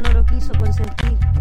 no lo quiso consentir.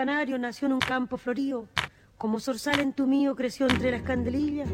canario nació en un campo florío, como zorzal en tu mío creció entre las candelillas,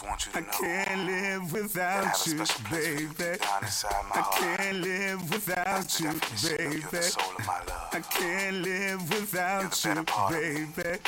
just want you to I know. Can't live without you, baby. I can't live without you, baby. I can't live without you, baby.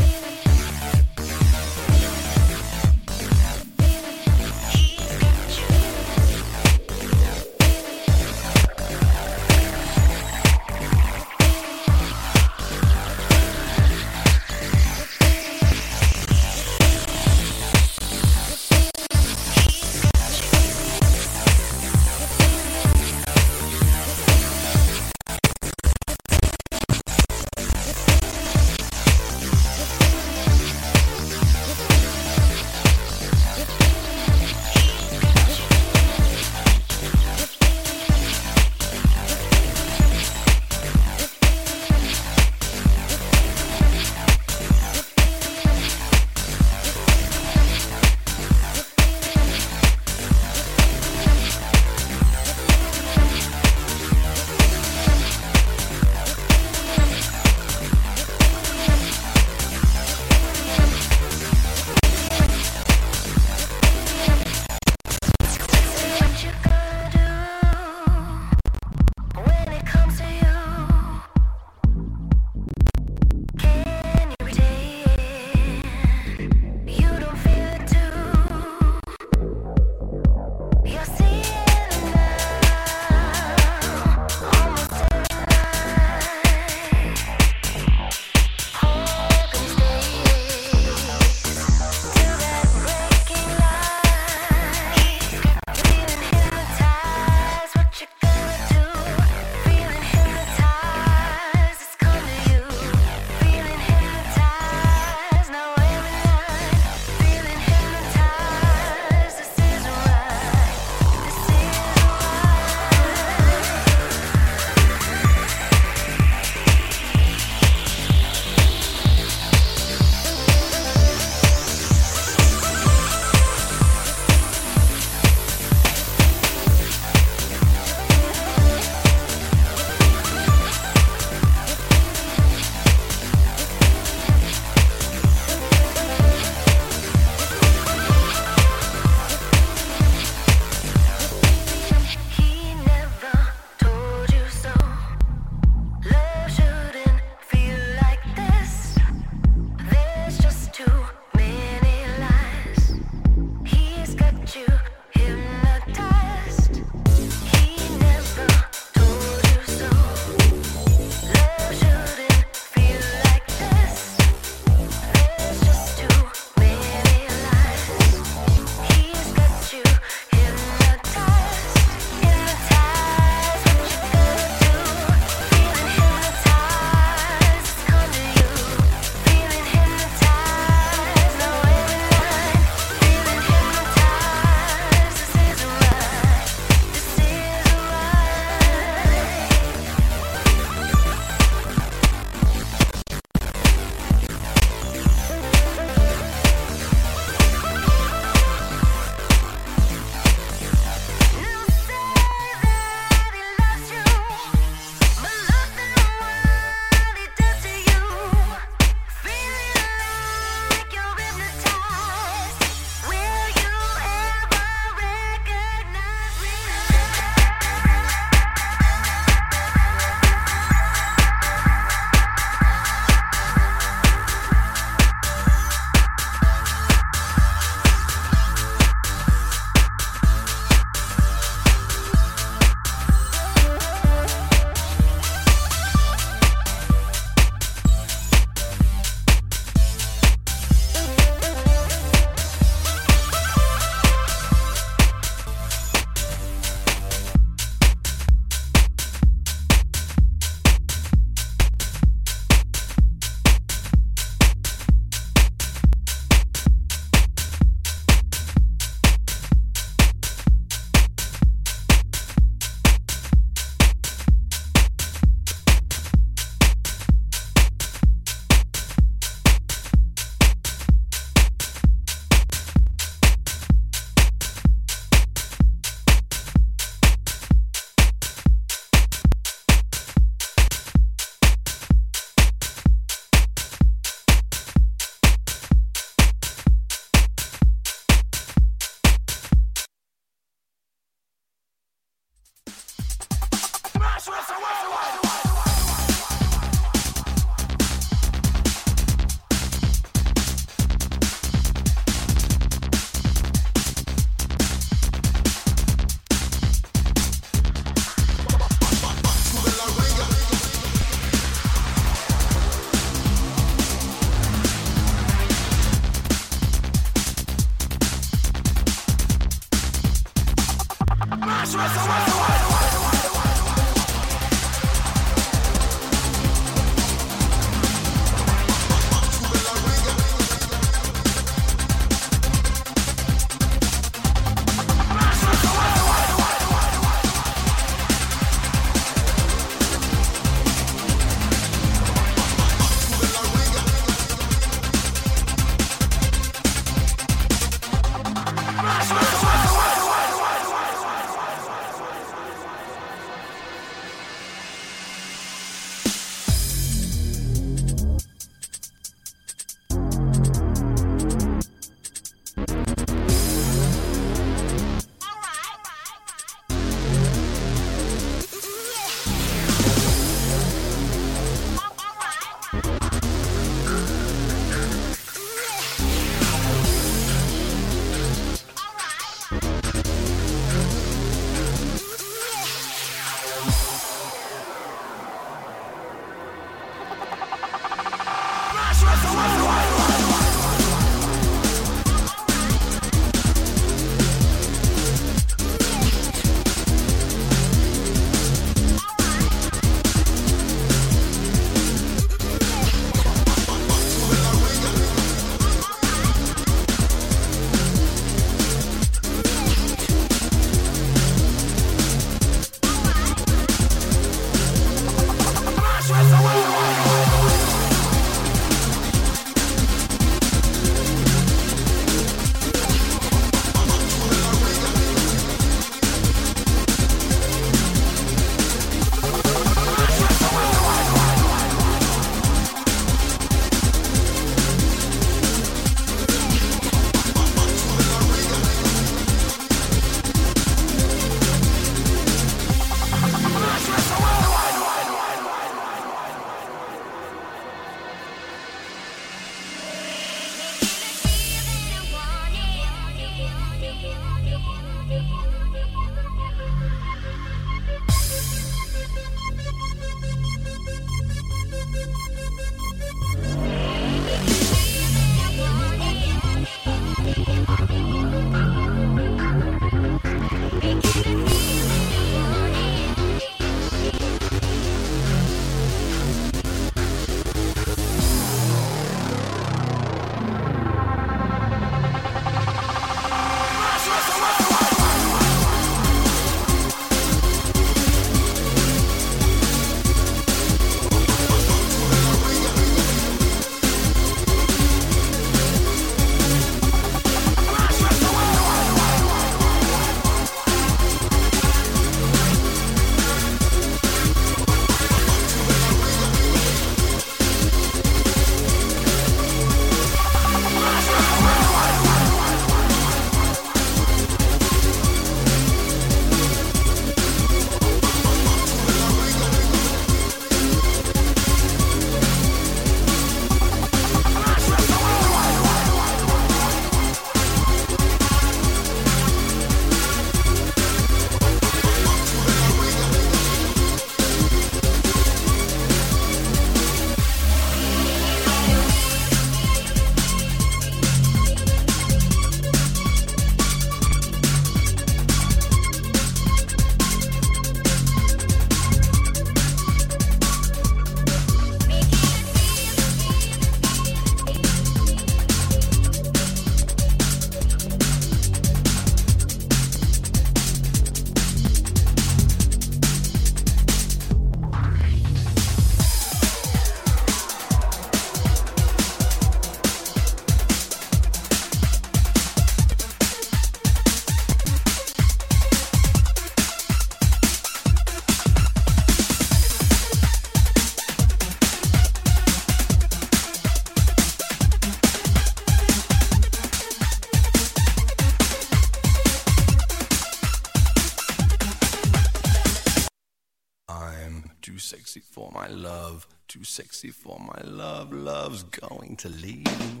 Sexy for my love. Love's going to leave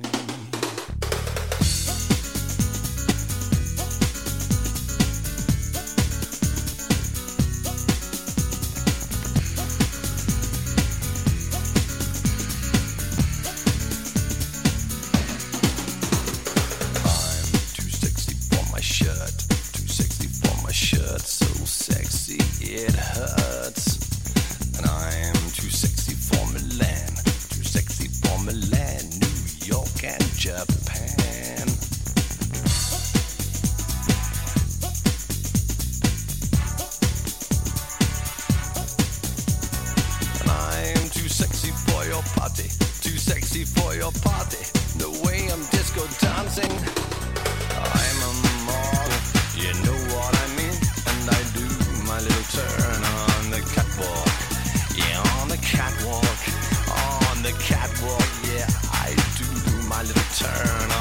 your party. Too sexy for your party. The way I'm disco dancing, I'm a model. You know what I mean? And I do my little turn on the catwalk. Yeah, on the catwalk. On the catwalk. Yeah, I do my little turn